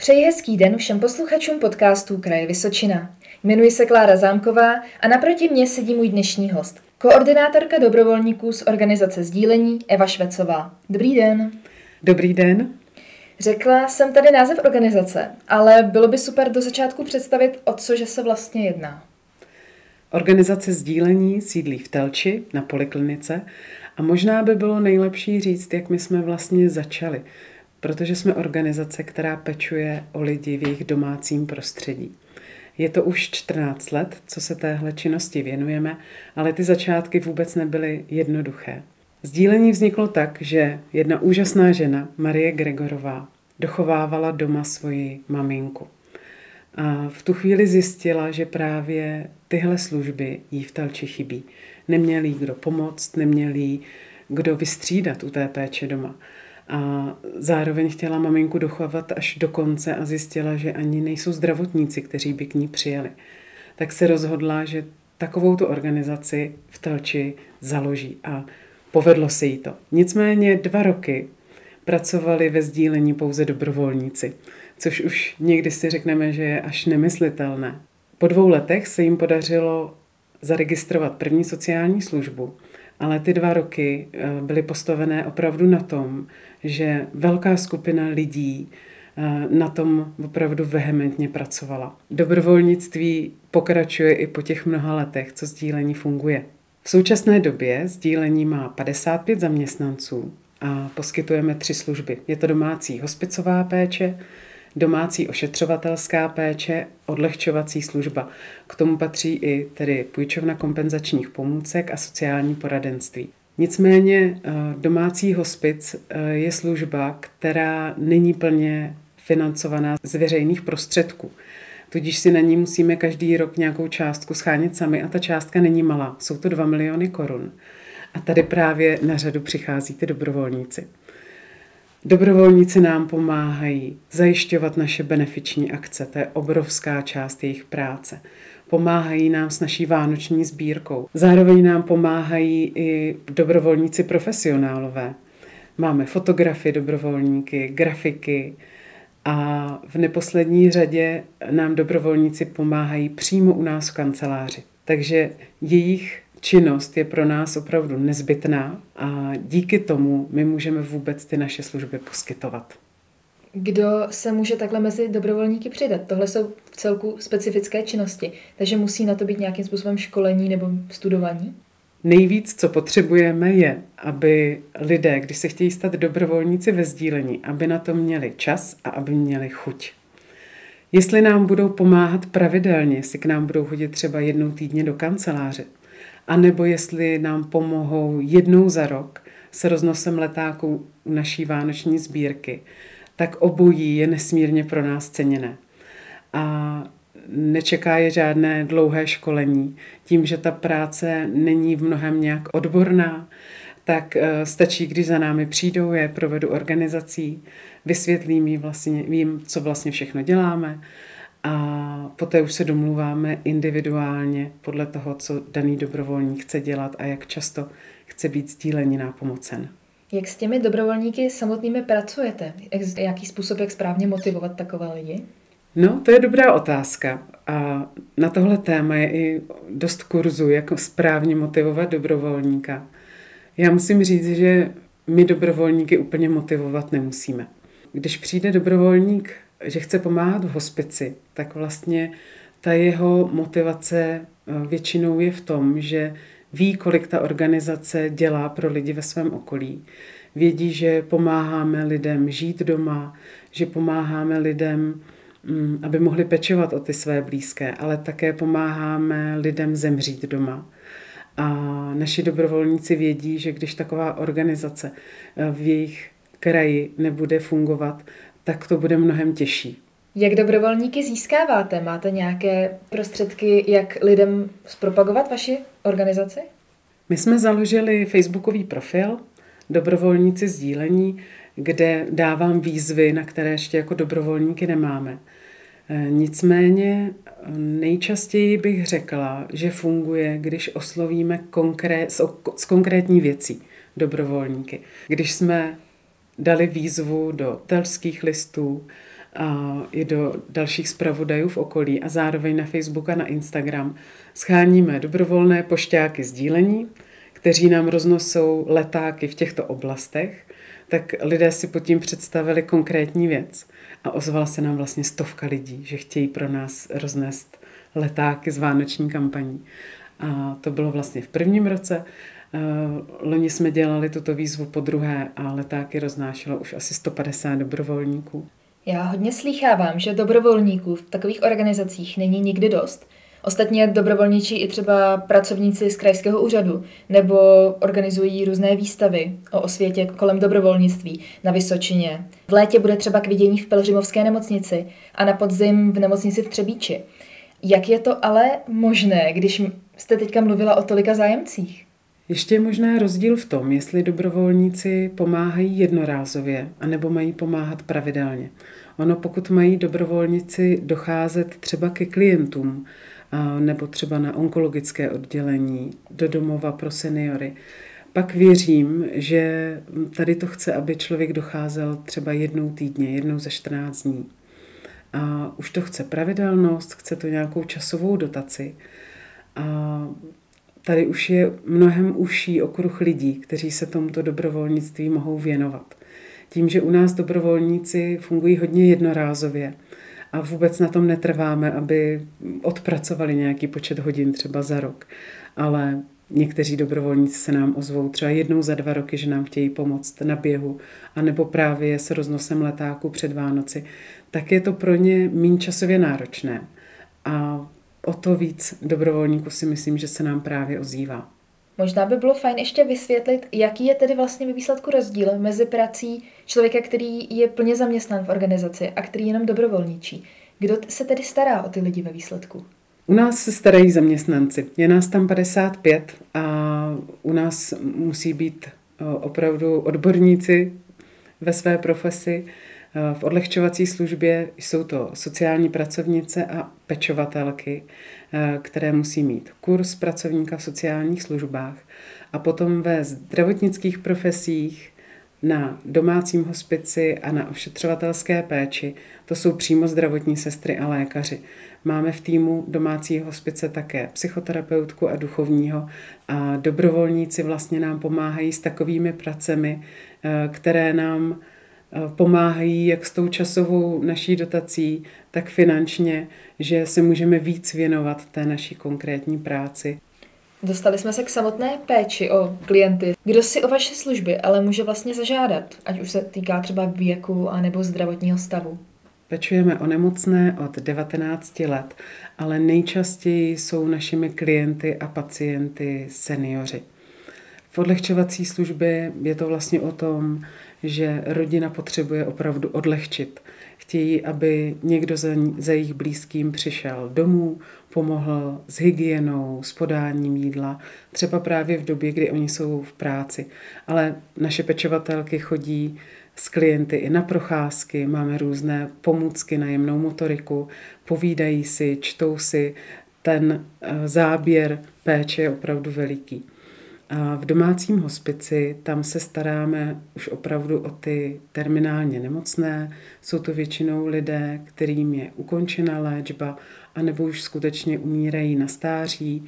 Přeji hezký den všem posluchačům podcastů Kraje Vysočina. Jmenuji se Klára Zámková a naproti mě sedí můj dnešní host, koordinátorka dobrovolníků z organizace Sdílení Eva Švecová. Dobrý den. Dobrý den. Řekla jsem tady název organizace, ale bylo by super do začátku představit, o cože se vlastně jedná. Organizace Sdílení sídlí v Telči na poliklinice a možná by bylo nejlepší říct, jak my jsme vlastně začali, protože jsme organizace, která pečuje o lidi v jejich domácím prostředí. Je to už 14 let, co se téhle činnosti věnujeme, ale ty začátky vůbec nebyly jednoduché. Sdílení vzniklo tak, že jedna úžasná žena, Marie Gregorová, dochovávala doma svoji maminku. A v tu chvíli zjistila, že právě tyhle služby jí v Talči chybí. Neměl jí kdo pomoct, neměl jí kdo vystřídat u té péče doma. A zároveň chtěla maminku dochovat až do konce a zjistila, že ani nejsou zdravotníci, kteří by k ní přijeli. Tak se rozhodla, že takovou tu organizaci v Telči založí a povedlo se jí to. Nicméně dva roky pracovali ve sdílení pouze dobrovolníci, což už někdy si řekneme, že je až nemyslitelné. Po dvou letech se jim podařilo zaregistrovat první sociální službu, ale ty dva roky eh, byly postavené opravdu na tom, že velká skupina lidí eh, na tom opravdu vehementně pracovala. Dobrovolnictví pokračuje i po těch mnoha letech, co sdílení funguje. V současné době sdílení má 55 zaměstnanců a poskytujeme tři služby. Je to domácí hospicová péče, domácí ošetřovatelská péče, odlehčovací služba. K tomu patří i tedy půjčovna kompenzačních pomůcek a sociální poradenství. Nicméně eh, domácí hospic eh, je služba, která není plně financovaná z veřejných prostředků. Tudíž si na ní musíme každý rok nějakou částku schánět sami a ta částka není malá. Jsou to 2 miliony korun. A tady právě na řadu přichází ty dobrovolníci. Dobrovolníci nám pomáhají zajišťovat naše benefiční akce, to je obrovská část jejich práce. Pomáhají nám s naší vánoční sbírkou. Zároveň nám pomáhají i dobrovolníci profesionálové. Máme fotografy, dobrovolníky, grafiky a v neposlední řadě nám dobrovolníci pomáhají přímo u nás v kanceláři. Takže jejich činnost je pro nás opravdu nezbytná a díky tomu my můžeme vůbec ty naše služby poskytovat. Kdo se může takhle mezi dobrovolníky přidat? Tohle jsou v celku specifické činnosti, takže musí na to být nějakým způsobem školení nebo studování? Nejvíc, co potřebujeme, je, aby lidé, když se chtějí stát dobrovolníci ve sdílení, aby na to měli čas a aby měli chuť. Jestli nám budou pomáhat pravidelně, jestli k nám budou chodit třeba jednou týdně do kanceláře, anebo jestli nám pomohou jednou za rok s roznosem letáků naší vánoční sbírky, tak obojí je nesmírně pro nás ceněné. A nečeká je žádné dlouhé školení. Tím, že ta práce není v mnohem nějak odborná, tak eh, stačí, když za námi přijdou, je provedu organizací, vysvětlím jim, vlastně, vím, co vlastně všechno děláme a poté už se domluváme individuálně podle toho, co daný dobrovolník chce dělat a jak často chce být sdílení nápomocen. Jak s těmi dobrovolníky samotnými pracujete? Jaký způsob, jak správně motivovat takové lidi? No, to je dobrá otázka. A na tohle téma je i dost kurzu, jak správně motivovat dobrovolníka. Já musím říct, že my dobrovolníky úplně motivovat nemusíme. Když přijde dobrovolník že chce pomáhat v hospici, tak vlastně ta jeho motivace eh, většinou je v tom, že ví, kolik ta organizace dělá pro lidi ve svém okolí. Vědí, že pomáháme lidem žít doma, že pomáháme lidem, mm, aby mohli pečovat o ty své blízké, ale také pomáháme lidem zemřít doma. A naši dobrovolníci vědí, že když taková organizace eh, v jejich kraji nebude fungovat, tak to bude mnohem těžší. Jak dobrovolníky získáváte? Máte nějaké prostředky, jak lidem zpropagovat vaši organizaci? My jsme založili facebookový profil Dobrovolníci sdílení, kde dávám výzvy, na které ještě jako dobrovolníky nemáme. E, nicméně nejčastěji bych řekla, že funguje, když oslovíme konkrét, s konkrétní věcí dobrovolníky. Když jsme dali výzvu do telských listů a i do dalších zpravodajů v okolí a zároveň na Facebook a na Instagram scháníme dobrovolné pošťáky sdílení, kteří nám roznosou letáky v těchto oblastech, tak lidé si pod tím představili konkrétní věc a ozvala se nám vlastně stovka lidí, že chtějí pro nás roznést letáky z vánoční kampaní. A to bylo vlastně v prvním roce. Eh, loni jsme dělali tuto výzvu po druhé a letáky roznášelo už asi 150 dobrovolníků. Já hodně slýchávám, že dobrovolníků v takových organizacích není nikdy dost. Ostatně dobrovolničí i třeba pracovníci z krajského úřadu nebo organizují různé výstavy o osvětě kolem dobrovolnictví na Vysočině. V létě bude třeba k vidění v Pelřimovské nemocnici a na podzim v nemocnici v Třebíči. Jak je to ale možné, když jste teďka mluvila o tolika zájemcích? Ještě je možná rozdíl v tom, jestli dobrovolníci pomáhají jednorázově, anebo mají pomáhat pravidelně. Ono, pokud mají dobrovolníci docházet třeba ke klientům, nebo třeba na onkologické oddělení, do domova pro seniory, pak věřím, že tady to chce, aby člověk docházel třeba jednou týdně, jednou za 14 dní. A už to chce pravidelnost, chce to nějakou časovou dotaci. A tady už je mnohem užší okruh lidí, kteří se tomuto dobrovolnictví mohou věnovat. Tím, že u nás dobrovolníci fungují hodně jednorázově a vůbec na tom netrváme, aby odpracovali nějaký počet hodin třeba za rok, ale Někteří dobrovolníci se nám ozvou třeba jednou za dva roky, že nám chtějí pomoct na běhu, anebo právě s roznosem letáku před Vánoci, tak je to pro ně méně časově náročné. A o to víc dobrovolníků si myslím, že se nám právě ozývá. Možná by bylo fajn ještě vysvětlit, jaký je tedy vlastně ve výsledku rozdíl mezi prací člověka, který je plně zaměstnán v organizaci a který jenom dobrovolničí. Kdo se tedy stará o ty lidi ve výsledku? U nás se starají zaměstnanci. Je nás tam 55 a u nás musí být opravdu odborníci ve své profesi. V odlehčovací službě jsou to sociální pracovnice a pečovatelky, které musí mít kurz pracovníka v sociálních službách a potom ve zdravotnických profesích na domácím hospici a na ošetřovatelské péči. To jsou přímo zdravotní sestry a lékaři. Máme v týmu domácí hospice také psychoterapeutku a duchovního a dobrovolníci vlastně nám pomáhají s takovými pracemi, eh, které nám eh, pomáhají jak s tou časovou naší dotací, tak finančně, že se můžeme víc věnovat té naší konkrétní práci. Dostali jsme se k samotné péči o klienty. Kdo si o vaše služby ale může vlastně zažádat, ať už se týká třeba věku a nebo zdravotního stavu? Pečujeme o nemocné od 19 let, ale nejčastěji jsou našimi klienty a pacienty seniori. V odlehčovací službě je to vlastně o tom, že rodina potřebuje opravdu odlehčit. Chtějí, aby někdo za, za jejich blízkým přišel domů, pomohl s hygienou, s podáním jídla, třeba právě v době, kdy oni jsou v práci. Ale naše pečovatelky chodí s klienty i na procházky, máme různé pomůcky na jemnou motoriku, povídají si, čtou si, ten eh, záběr péče je opravdu veliký. A v domácím hospici tam se staráme už opravdu o ty terminálně nemocné. Jsou to většinou lidé, kterým je ukončena léčba, anebo už skutečně umírají na stáří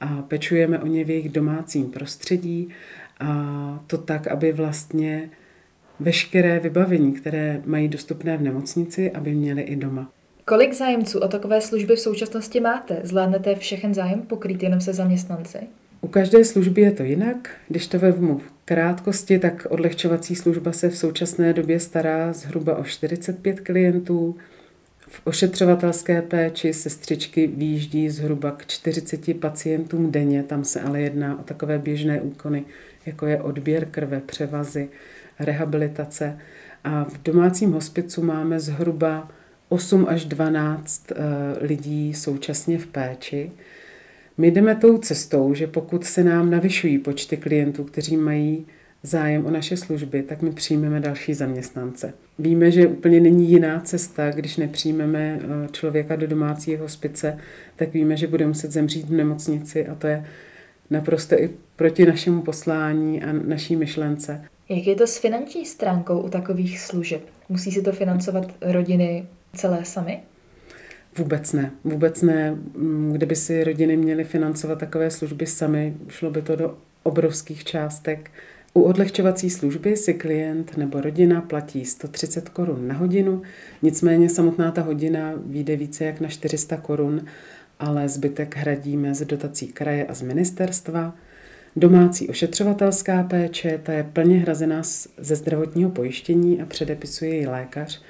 a pečujeme o ně v jejich domácím prostředí. A to tak, aby vlastně veškeré vybavení, které mají dostupné v nemocnici, aby měli i doma. Kolik zájemců o takové služby v současnosti máte? Zvládnete všechen zájem pokrýt jenom se zaměstnanci? U každé služby je to jinak. Když to vezmu v krátkosti, tak odlehčovací služba se v současné době stará zhruba o 45 klientů. V ošetřovatelské péči sestřičky výjíždí zhruba k 40 pacientům denně, tam se ale jedná o takové běžné úkony, jako je odběr krve, převazy, rehabilitace. A v domácím hospicu máme zhruba 8 až 12 eh, lidí současně v péči. My jdeme tou cestou, že pokud se nám navyšují počty klientů, kteří mají zájem o naše služby, tak my přijmeme další zaměstnance. Víme, že úplně není jiná cesta, když nepřijmeme eh, člověka do domácího hospice, tak víme, že bude muset zemřít v nemocnici a to je naprosto i proti našemu poslání a naší myšlence. Jak je to s finanční stránkou u takových služeb? Musí si to financovat rodiny celé sami? Vůbec ne. Vůbec ne. Mm, kdyby si rodiny měly financovat takové služby sami, šlo by to do obrovských částek. U odlehčovací služby si klient nebo rodina platí 130 korun na hodinu, nicméně samotná ta hodina vyjde více jak na 400 korun, ale zbytek hradíme z dotací kraje a z ministerstva. Domácí ošetřovatelská péče, ta je plně hrazená ze zdravotního pojištění a předepisuje ji lékař.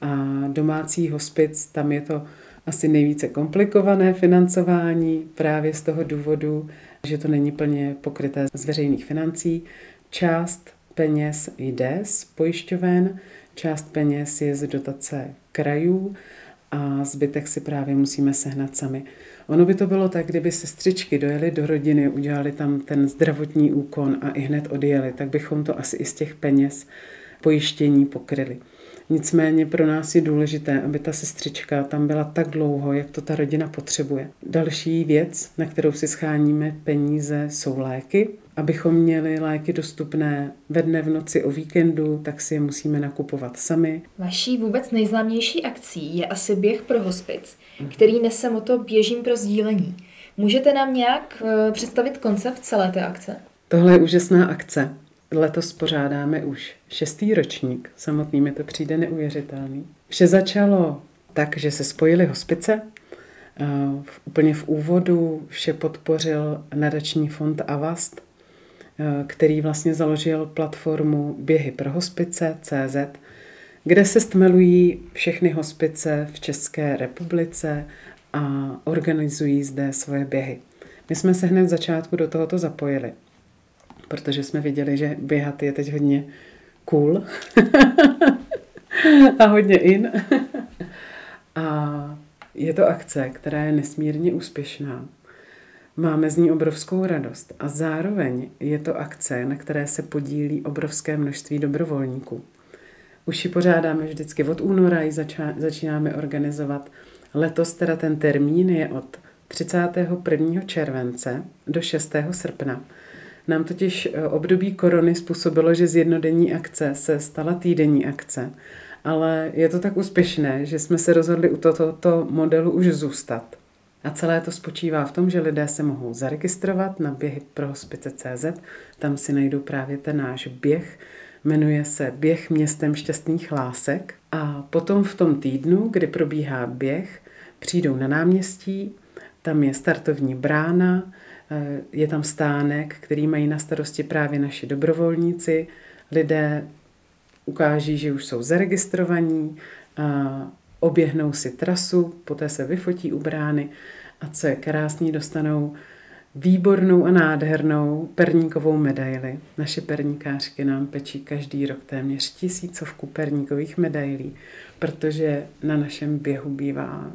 A domácí hospic, tam je to asi nejvíce komplikované financování právě z toho důvodu, že to není plně pokryté z veřejných financí. Část peněz jde z pojišťoven, část peněz je z dotace krajů a zbytek si právě musíme sehnat sami. Ono by to bylo tak, kdyby sestřičky dojeli do rodiny, udělali tam ten zdravotní úkon a i hned odjeli, tak bychom to asi i z těch peněz pojištění pokryli. Nicméně pro nás je důležité, aby ta sestřička tam byla tak dlouho, jak to ta rodina potřebuje. Další věc, na kterou si scháníme peníze, jsou léky. Abychom měli léky dostupné ve dne, v noci, o víkendu, tak si je musíme nakupovat sami. Vaší vůbec nejznámější akcí je asi běh pro hospic, který nese moto Běžím pro sdílení. Můžete nám nějak eh, představit koncept celé té akce? Tohle je úžasná akce. Letos pořádáme už šestý ročník. Samotný mi to přijde neuvěřitelný. Vše začalo tak, že se spojili hospice. Úplně v úvodu vše podpořil nadační fond Avast, který vlastně založil platformu Běhy pro hospice CZ, kde se stmelují všechny hospice v České republice a organizují zde svoje běhy. My jsme se hned v začátku do tohoto zapojili protože jsme viděli, že běhat je teď hodně cool a hodně in. a je to akce, která je nesmírně úspěšná. Máme z ní obrovskou radost a zároveň je to akce, na které se podílí obrovské množství dobrovolníků. Už ji pořádáme vždycky od února, ji začínáme organizovat. Letos teda ten termín je od 31. července do 6. srpna. Nám totiž eh, období korony způsobilo, že z jednodenní akce se stala týdenní akce. Ale je to tak úspěšné, že jsme se rozhodli u tohoto modelu už zůstat. A celé to spočívá v tom, že lidé se mohou zaregistrovat na běhy pro hospice.cz, tam si najdou právě ten náš běh, jmenuje se Běh městem šťastných lásek a potom v tom týdnu, kdy probíhá běh, přijdou na náměstí, tam je startovní brána, je tam stánek, který mají na starosti právě naši dobrovolníci. Lidé ukáží, že už jsou zaregistrovaní, oběhnou si trasu, poté se vyfotí u brány a co je krásný, dostanou výbornou a nádhernou perníkovou medaili. Naše perníkářky nám pečí každý rok téměř tisícovku perníkových medailí, protože na našem běhu bývá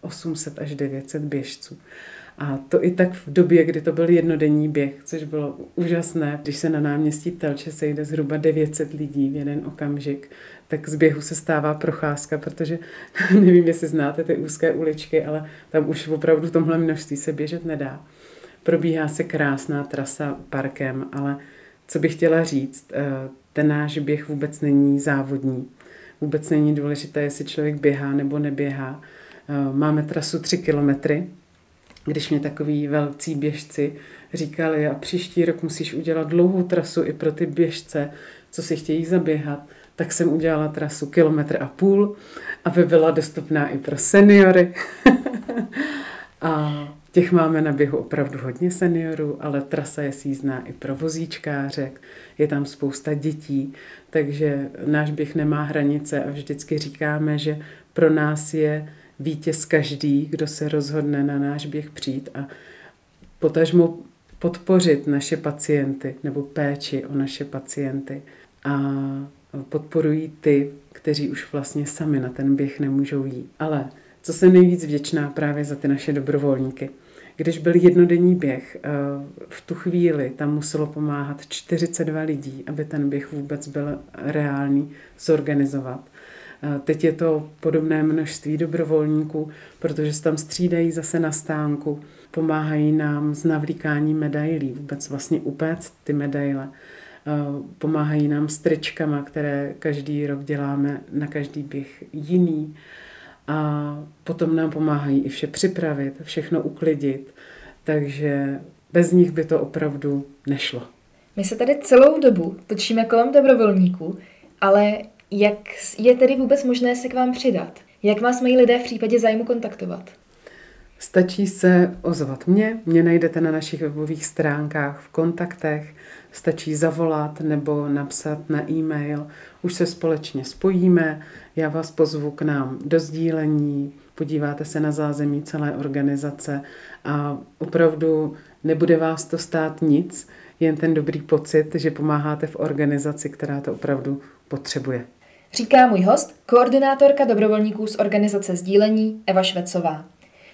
800 až 900 běžců. A to i tak v době, kdy to byl jednodenní běh, což bylo úžasné. Když se na náměstí Telče sejde zhruba 900 lidí v jeden okamžik, tak z běhu se stává procházka, protože nevím, jestli znáte ty úzké uličky, ale tam už opravdu v tomhle množství se běžet nedá. Probíhá se krásná trasa parkem, ale co bych chtěla říct, eh, ten náš běh vůbec není závodní. Vůbec není důležité, jestli člověk běhá nebo neběhá. Eh, máme trasu 3 kilometry, když mě takový velcí běžci říkali, a příští rok musíš udělat dlouhou trasu i pro ty běžce, co si chtějí zaběhat, tak jsem udělala trasu kilometr a půl, aby byla dostupná i pro seniory. a těch máme na běhu opravdu hodně seniorů, ale trasa je sízná i pro vozíčkáře, je tam spousta dětí, takže náš běh nemá hranice a vždycky říkáme, že pro nás je vítěz každý, kdo se rozhodne na náš běh přijít a potažmo podpořit naše pacienty nebo péči o naše pacienty a podporují ty, kteří už vlastně sami na ten běh nemůžou jít. Ale co jsem nejvíc vděčná právě za ty naše dobrovolníky. Když byl jednodenní běh, eh, v tu chvíli tam muselo pomáhat 42 lidí, aby ten běh vůbec byl reálný zorganizovat. Teď je to podobné množství dobrovolníků, protože se tam střídají zase na stánku, pomáhají nám s navlíkáním medailí, vůbec vlastně upéct ty medaile. pomáhají nám s tričkama, které každý rok děláme na každý běh jiný. A potom nám pomáhají i vše připravit, všechno uklidit. Takže bez nich by to opravdu nešlo. My se tady celou dobu točíme kolem dobrovolníků, ale jak je tedy vůbec možné se k vám přidat? Jak vás mají lidé v případě zájmu kontaktovat? Stačí se ozvat mě, mě najdete na našich webových stránkách v kontaktech, stačí zavolat nebo napsat na e-mail, už se společně spojíme, já vás pozvu k nám do sdílení, podíváte se na zázemí celé organizace a opravdu nebude vás to stát nic, jen ten dobrý pocit, že pomáháte v organizaci, která to opravdu potřebuje. Říká můj host, koordinátorka dobrovolníků z organizace Sdílení Eva Švecová.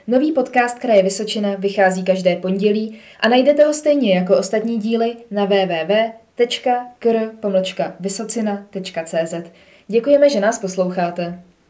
Nový podcast Kraje Vysočina vychází každé pondělí a najdete ho stejně jako ostatní díly na www.kr.vysocina.cz. Děkujeme, že nás posloucháte.